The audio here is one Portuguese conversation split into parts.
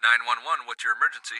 911, what's your emergency?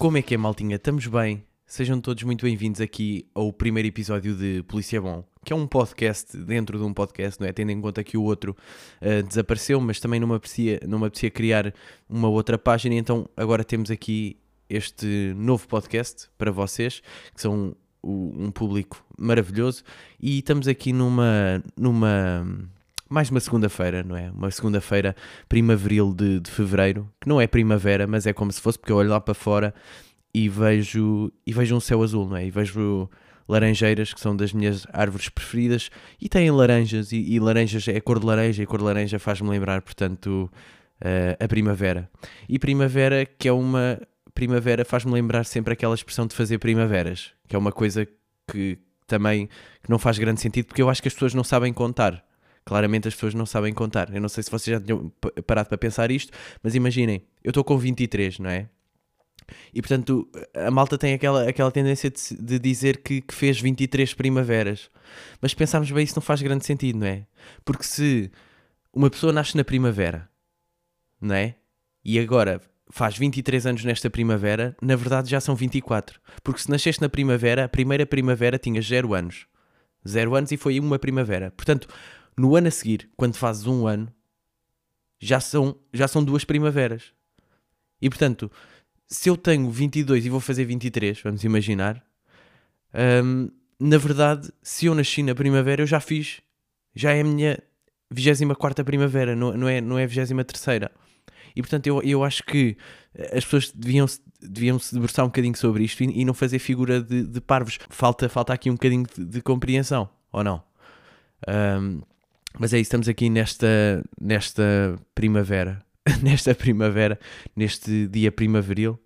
Como é que é, maltinha? Estamos bem? Sejam todos muito bem-vindos aqui ao primeiro episódio de Polícia Bom, que é um podcast dentro de um podcast, não é? Tendo em conta que o outro ah, desapareceu, mas também não me, aprecia, não me aprecia criar uma outra página, então agora temos aqui este novo podcast para vocês, que são um público maravilhoso, e estamos aqui numa. numa mais uma segunda-feira, não é? Uma segunda-feira primaveril de, de fevereiro, que não é primavera, mas é como se fosse, porque eu olho lá para fora e vejo, e vejo um céu azul, não é? E vejo laranjeiras, que são das minhas árvores preferidas, e têm laranjas, e, e laranjas é cor de laranja, e cor de laranja faz-me lembrar, portanto, eh, a primavera. E primavera, que é uma. Primavera faz-me lembrar sempre aquela expressão de fazer primaveras, que é uma coisa que também que não faz grande sentido, porque eu acho que as pessoas não sabem contar. Claramente as pessoas não sabem contar. Eu não sei se vocês já tinham parado para pensar isto, mas imaginem, eu estou com 23, não é? E portanto, a malta tem aquela, aquela tendência de, de dizer que, que fez 23 primaveras. Mas pensarmos bem, isso não faz grande sentido, não é? Porque se uma pessoa nasce na primavera, não é? E agora faz 23 anos nesta primavera, na verdade já são 24. Porque se nasceste na primavera, a primeira primavera tinha 0 anos. 0 anos e foi uma primavera. Portanto, no ano a seguir, quando fazes um ano, já são, já são duas primaveras. E portanto, se eu tenho 22 e vou fazer 23, vamos imaginar, hum, na verdade, se eu nasci na primavera, eu já fiz. Já é a minha 24 primavera, não, não, é, não é a 23. E portanto, eu, eu acho que as pessoas deviam, deviam se debruçar um bocadinho sobre isto e, e não fazer figura de, de parvos. Falta, falta aqui um bocadinho de, de compreensão, ou não? Hum, mas é isso, estamos aqui nesta, nesta primavera, nesta primavera, neste dia primaveril,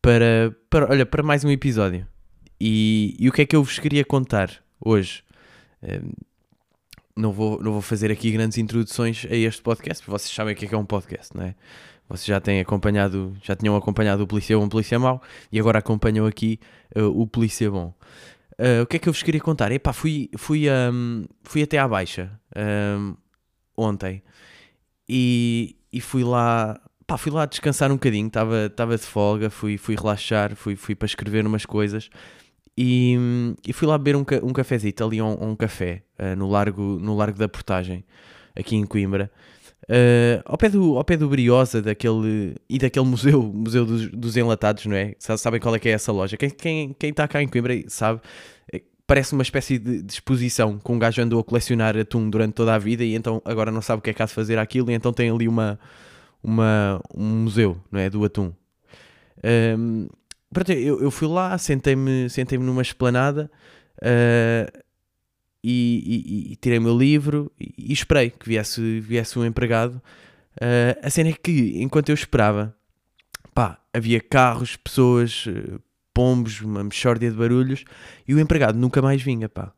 para, para, olha, para mais um episódio. E, e o que é que eu vos queria contar hoje? Hum, não vou, não vou fazer aqui grandes introduções a este podcast, porque vocês sabem o que é que é um podcast, não é? Vocês já têm acompanhado, já tinham acompanhado o Polícia Bom, Polícia Mau e agora acompanham aqui uh, o Polícia Bom. Uh, o que é que eu vos queria contar? Epá, fui, fui, um, fui até à Baixa um, ontem e, e fui lá pá, fui lá descansar um bocadinho, estava de folga, fui, fui relaxar, fui, fui para escrever umas coisas e, e fui lá beber um, um cafezito ali um, um café uh, no, largo, no Largo da Portagem, aqui em Coimbra. Uh, ao, pé do, ao pé do Briosa daquele, e daquele museu, museu dos, dos enlatados, não é? Sa- Sabem qual é que é essa loja? Quem, quem, quem está cá em Coimbra sabe, é, parece uma espécie de, de exposição que um gajo andou a colecionar atum durante toda a vida e então agora não sabe o que é que há de fazer aquilo e então tem ali uma, uma, um museu, não é? Do atum. Um, pronto, eu, eu fui lá, sentei-me sentei numa esplanada uh, e, e- e tirei o meu livro e, e esperei que viesse, viesse um empregado. Uh, a cena é que, enquanto eu esperava, pá, havia carros, pessoas, uh, pombos, uma mexórdia de barulhos e o empregado nunca mais vinha, pá.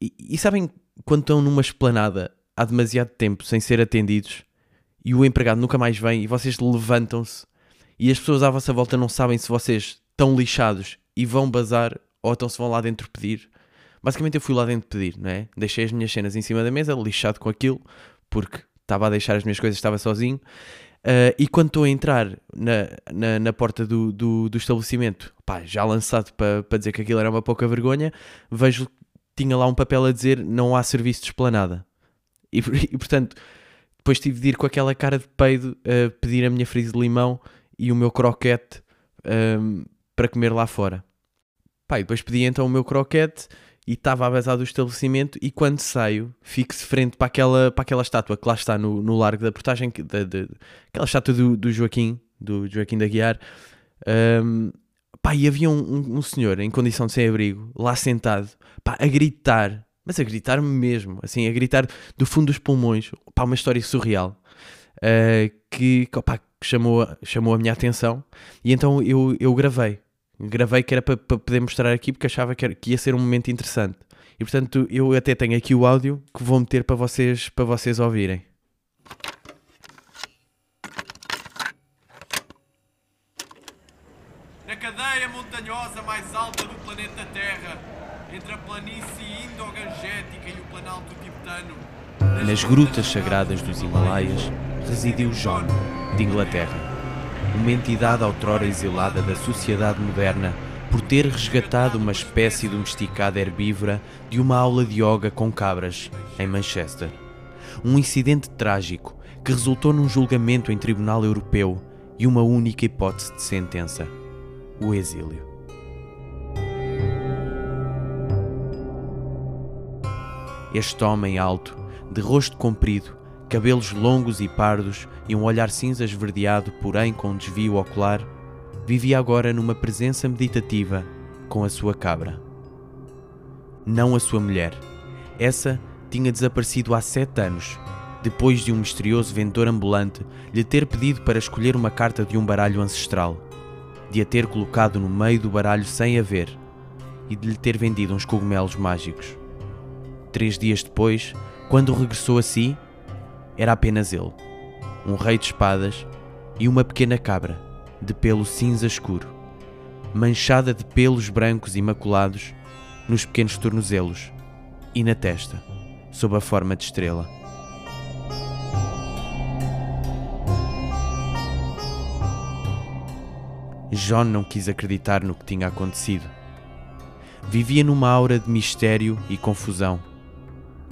E sabem quando estão numa esplanada há demasiado tempo sem ser atendidos e o empregado nunca mais vem e vocês levantam-se e as pessoas à vossa volta não sabem se vocês estão lixados e vão bazar ou então se vão lá dentro pedir. Basicamente eu fui lá dentro pedir, não é? Deixei as minhas cenas em cima da mesa, lixado com aquilo, porque estava a deixar as minhas coisas, estava sozinho. Ah, e quando estou a entrar na, na, na porta do, do, do estabelecimento, pá, já lançado para para dizer que aquilo era uma pouca vergonha, vejo que tinha lá um papel a dizer não há serviço de esplanada. E, e, portanto, depois tive de ir com aquela cara de peido a pedir a minha frise de limão e o meu croquete ahm, para comer lá fora. Pá, e depois pedi então o meu croquete e estava a bazar do estabelecimento e quando saio fico de frente para aquela, para aquela estátua que lá está no, no largo da portagem, da, da- aquela estátua do, do Joaquim, do Joaquim da Guiar. Ahm, pá, e havia um, um- um senhor em condição de sem-abrigo lá sentado, pá, a gritar, mas a gritar mesmo, assim, a gritar do fundo dos pulmões, pá, uma história surreal. ah, que, opa, chamou, chamou a minha atenção e então eu, eu gravei. Gravei que era para, para poder mostrar aqui porque achava que, era, que ia ser um momento interessante. E portanto eu até tenho aqui o áudio que vou meter para vocês, para vocês ouvirem. Na cadeia montanhosa mais alta do planeta Terra, entre a planície indo-gangética e o planalto tibetano, Nas grutas sagradas dos Himalaias residiu John, de Inglaterra, uma entidade outrora exilada da sociedade moderna por ter resgatado uma espécie domesticada herbívora de uma aula de yoga com cabras em Manchester. Um incidente trágico que resultou num julgamento em tribunal europeu e uma única hipótese de sentença: o exílio. Este homem alto, de rosto comprido, cabelos longos e pardos e um olhar cinza esverdeado, porém com desvio ocular, vivia agora numa presença meditativa com a sua cabra. Não a sua mulher. Essa tinha desaparecido há sete anos, depois de um misterioso vendedor ambulante lhe ter pedido para escolher uma carta de um baralho ancestral, de a ter colocado no meio do baralho sem a ver e de lhe ter vendido uns cogumelos mágicos. Três dias depois, quando regressou a si, era apenas ele, um rei de espadas e uma pequena cabra, de pelo cinza escuro, manchada de pelos brancos imaculados nos pequenos tornozelos e na testa, sob a forma de estrela. John não quis acreditar no que tinha acontecido. Vivia numa aura de mistério e confusão.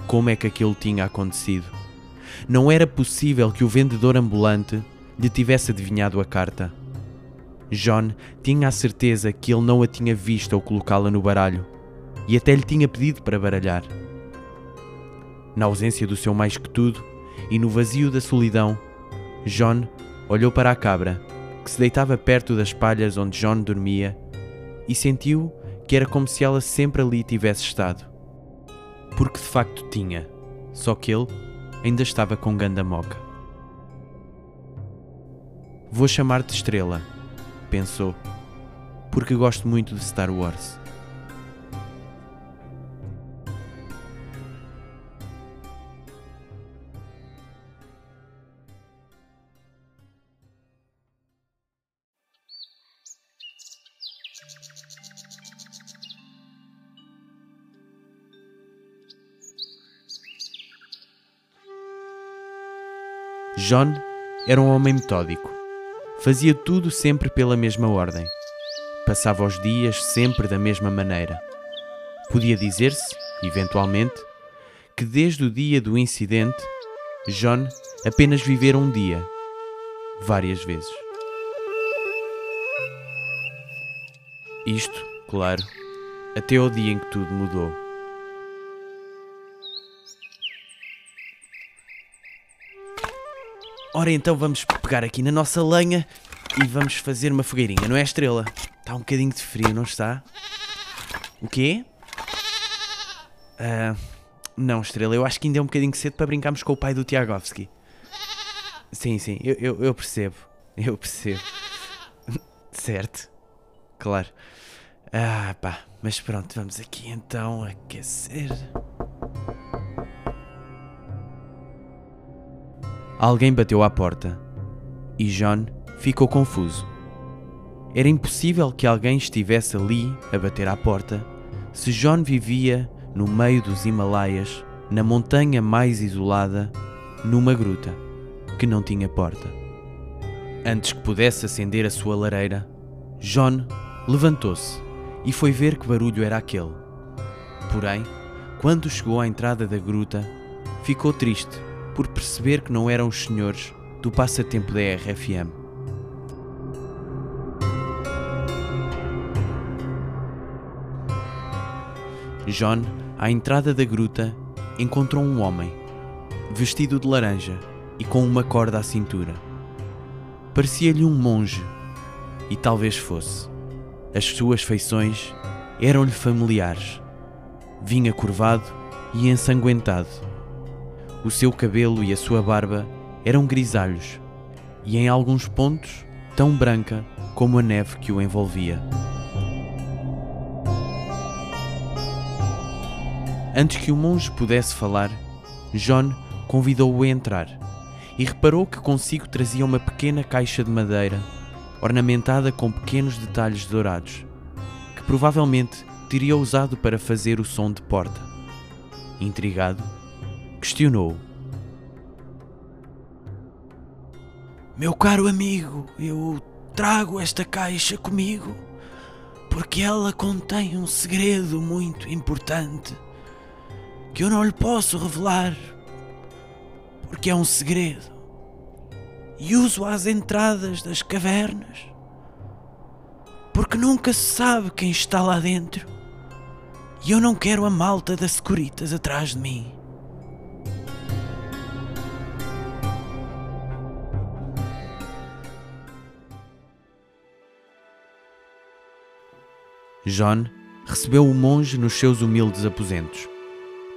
Como é que aquilo tinha acontecido? Não era possível que o vendedor ambulante lhe tivesse adivinhado a carta. John tinha a certeza que ele não a tinha visto ao colocá-la no baralho e até lhe tinha pedido para baralhar. Na ausência do seu mais que tudo e no vazio da solidão, John olhou para a cabra, que se deitava perto das palhas onde John dormia, e sentiu que era como se ela sempre ali tivesse estado. Porque de facto tinha, só que ele ainda estava com ganda. Vou chamar-te Estrela, pensou, porque gosto muito de Star Wars. John era um homem metódico. Fazia tudo sempre pela mesma ordem. Passava os dias sempre da mesma maneira. Podia dizer-se, eventualmente, que desde o dia do incidente, John apenas vivera um dia, várias vezes. Isto, claro, até ao dia em que tudo mudou. Ora então vamos pegar aqui na nossa lenha e vamos fazer uma fogueirinha, não é estrela? Está um bocadinho de frio, não está? O quê? Ah, não, estrela, eu acho que ainda é um bocadinho cedo para brincarmos com o pai do Tiagovski. Sim, sim, eu, eu, eu percebo. Eu percebo. certo. Claro. Ah, pá. Mas pronto, vamos aqui então aquecer. Alguém bateu à porta e John ficou confuso. Era impossível que alguém estivesse ali a bater à porta se John vivia no meio dos Himalaias, na montanha mais isolada, numa gruta que não tinha porta. Antes que pudesse acender a sua lareira, John levantou-se e foi ver que barulho era aquele. Porém, quando chegou à entrada da gruta, ficou triste por perceber que não eram os senhores do passatempo da RFM. John, à entrada da gruta, encontrou um homem, vestido de laranja e com uma corda à cintura. Parecia-lhe um monge, e talvez fosse. As suas feições eram-lhe familiares. Vinha curvado e ensanguentado o seu cabelo e a sua barba eram grisalhos, e em alguns pontos tão branca como a neve que o envolvia. Antes que o monge pudesse falar, John convidou-o a entrar e reparou que consigo trazia uma pequena caixa de madeira ornamentada com pequenos detalhes dourados, que provavelmente teria usado para fazer o som de porta. Intrigado, questionou-o. Meu caro amigo, eu trago esta caixa comigo porque ela contém um segredo muito importante que eu não lhe posso revelar porque é um segredo e uso às entradas das cavernas porque nunca se sabe quem está lá dentro e eu não quero a malta das securitas atrás de mim. John recebeu o monge nos seus humildes aposentos.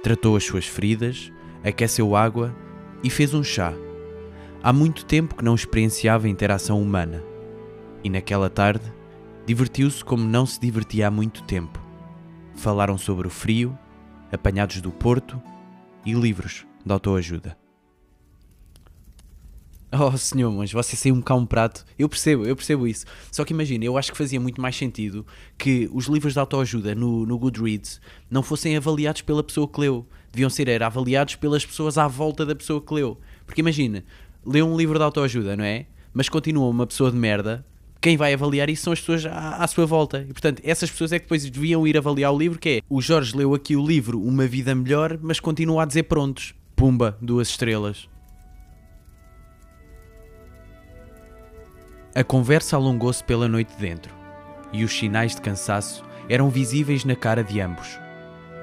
Tratou as suas feridas, aqueceu água e fez um chá. Há muito tempo que não experienciava interação humana. E naquela tarde, divertiu-se como não se divertia há muito tempo. Falaram sobre o frio, apanhados do porto e livros de autoajuda. Oh, senhor, mas você saiu-me cá um prato. Eu percebo, eu percebo isso. Só que imagina, eu acho que fazia muito mais sentido que os livros de autoajuda no, no Goodreads não fossem avaliados pela pessoa que leu. Deviam ser era, avaliados pelas pessoas à volta da pessoa que leu. Porque imagina, leu um livro de autoajuda, não é? Mas continua uma pessoa de merda. Quem vai avaliar isso são as pessoas à, à sua volta. E portanto, essas pessoas é que depois deviam ir avaliar o livro, que é o Jorge leu aqui o livro Uma Vida Melhor, mas continua a dizer prontos. Pumba, duas estrelas. A conversa alongou-se pela noite dentro, e os sinais de cansaço eram visíveis na cara de ambos.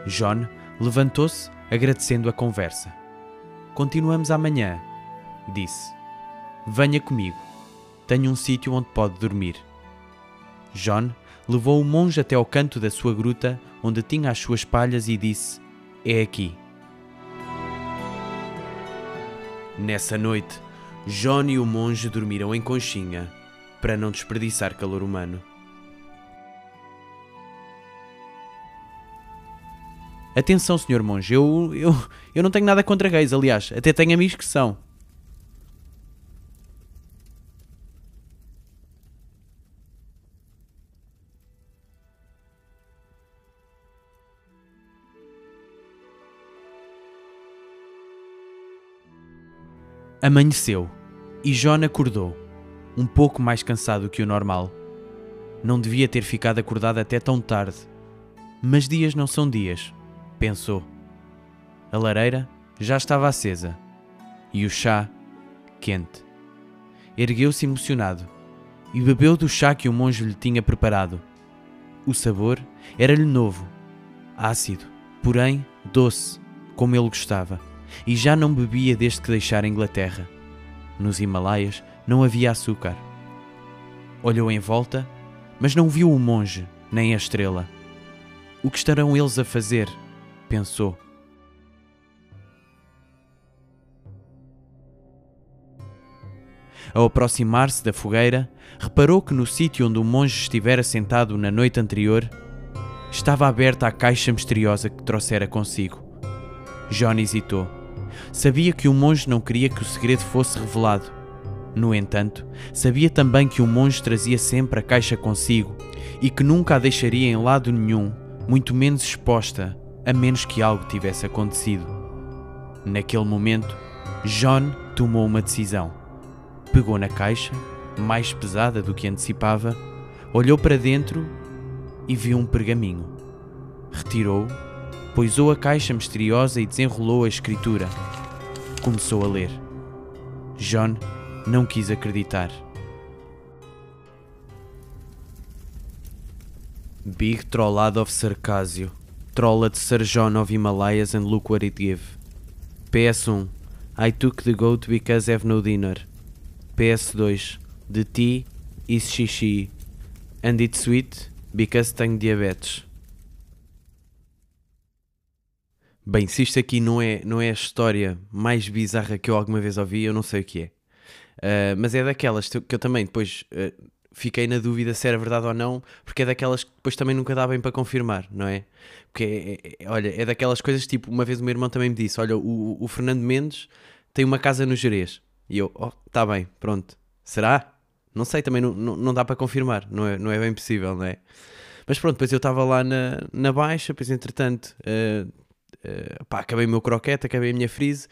John levantou-se, agradecendo a conversa. Continuamos amanhã, disse. Venha comigo. Tenho um sítio onde pode dormir. John levou o monge até ao canto da sua gruta, onde tinha as suas palhas, e disse: É aqui. Nessa noite, John e o monge dormiram em conchinha para não desperdiçar calor humano. Atenção, senhor monge, eu, eu, eu não tenho nada contra gays, aliás, até tenho amigos que são. Amanheceu e John acordou, um pouco mais cansado que o normal. Não devia ter ficado acordado até tão tarde. Mas dias não são dias, pensou. A lareira já estava acesa e o chá quente. Ergueu-se emocionado e bebeu do chá que o monge lhe tinha preparado. O sabor era-lhe novo, ácido, porém doce, como ele gostava e já não bebia desde que deixara a Inglaterra. Nos Himalaias não havia açúcar. Olhou em volta, mas não viu o monge nem a estrela. O que estarão eles a fazer? pensou. Ao aproximar-se da fogueira, reparou que no sítio onde o monge estivera sentado na noite anterior, estava aberta a caixa misteriosa que trouxera consigo. John hesitou. Sabia que o monge não queria que o segredo fosse revelado. No entanto, sabia também que o monge trazia sempre a caixa consigo e que nunca a deixaria em lado nenhum, muito menos exposta, a menos que algo tivesse acontecido. Naquele momento, John tomou uma decisão. Pegou na caixa, mais pesada do que antecipava, olhou para dentro e viu um pergaminho. Retirou-o poisou a caixa misteriosa e desenrolou a escritura. Começou a ler. John não quis acreditar. Big trollad of. Trollad Sir John of Himalayas and look what it give. PS1. I took the goat because have no dinner. PS2. The tea is xixi. And it's sweet because tenho diabetes. Bem, se isto aqui não é, não é a história mais bizarra que eu alguma vez ouvi, eu não sei o que é. Uh, mas é daquelas que eu também depois uh, fiquei na dúvida se era verdade ou não, porque é daquelas que depois também nunca dá bem para confirmar, não é? Porque, é, é, olha, é daquelas coisas tipo, uma vez o meu irmão também me disse: Olha, o, o Fernando Mendes tem uma casa no Jerez. E eu, oh, tá bem, pronto. Será? Não sei, também não, não, não dá para confirmar, não é, não é bem possível, não é? Mas pronto, depois eu estava lá na, na baixa, depois entretanto, uh, uh, pá, acabei o meu croquete, acabei a minha frise,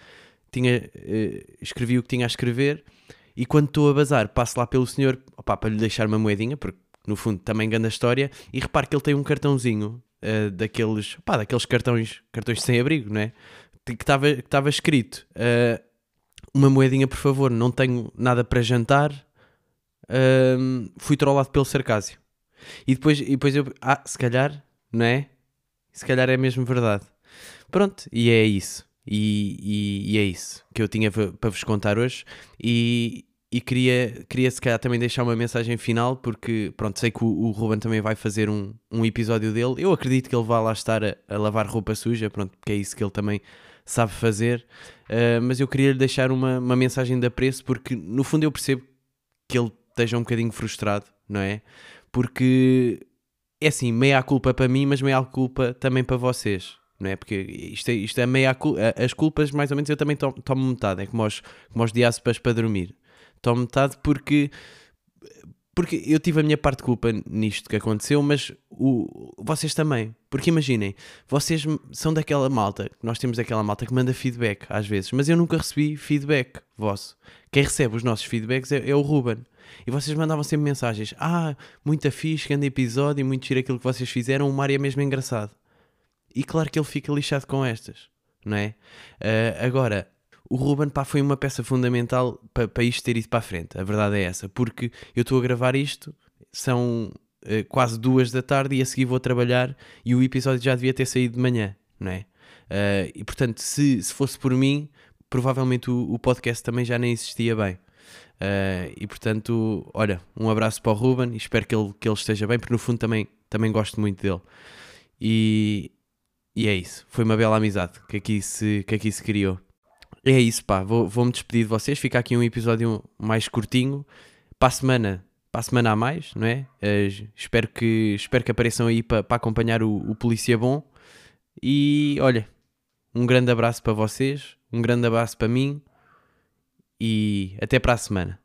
tinha, uh, escrevi o que tinha a escrever e quando estou a bazar, passo lá pelo senhor opá, para lhe deixar uma moedinha, porque no fundo também ganha a história, e repare que ele tem um cartãozinho uh, daqueles, opá, daqueles cartões, cartões sem abrigo, não é? Que estava escrito uh, uma moedinha, por favor, não tenho nada para jantar, uh, fui trollado pelo sarcásio. E depois, e depois eu, ah, se calhar, não é? Se calhar é mesmo verdade. Pronto, e é isso. E, e, e, é isso que eu tinha para vos contar hoje. E, e queria, queria se calhar também deixar uma mensagem final, porque pronto, sei que o, o Ruben também vai fazer um, um episódio dele. Eu acredito que ele vai lá estar a, a lavar roupa suja, pronto, porque é isso que ele também sabe fazer. Uh, mas eu queria lhe deixar uma, uma mensagem de apreço, porque no fundo eu percebo que ele esteja um bocadinho frustrado, não é? Porque é assim, meia culpa para mim, mas meia culpa também para vocês não é? Porque isto é, isto é meia as culpas, mais ou menos, eu também tomo, metade, é como os, como os diáspas para dormir. Tomo metade porque, porque eu tive a minha parte de culpa nisto que aconteceu, mas o, vocês também. Porque imaginem, vocês são daquela malta, nós temos aquela malta que manda feedback às vezes, mas eu nunca recebi feedback vosso. Quem recebe os nossos feedbacks é, é o Ruben. E vocês mandavam sempre mensagens: Ah, muito fixe, grande episódio, muito giro aquilo que vocês fizeram, o Mário é mesmo engraçado. E claro que ele fica lixado com estas, não é? Uh, agora, o Ruben pá, foi uma peça fundamental para, para isto ter ido para a frente. A verdade é essa, porque eu estou a gravar isto, são uh, quase duas da tarde e a seguir vou trabalhar e o episódio já devia ter saído de manhã, não é? Uh, e portanto, se, se fosse por mim, provavelmente o, o podcast também já nem existia bem. Uh, e portanto, olha, um abraço para o Ruben e espero que ele, que ele esteja bem, porque no fundo também, também gosto muito dele. E, e é isso. Foi uma bela amizade que aqui se, que aqui se criou. É isso, pá. Vou-me vou despedir de vocês. Fica aqui um episódio mais curtinho. Para a semana, para a semana a mais, não é? Uh, espero, que, espero que apareçam aí para, para acompanhar o, o Polícia Bom. E olha, um grande abraço para vocês. Um grande abraço para mim. E até para a semana.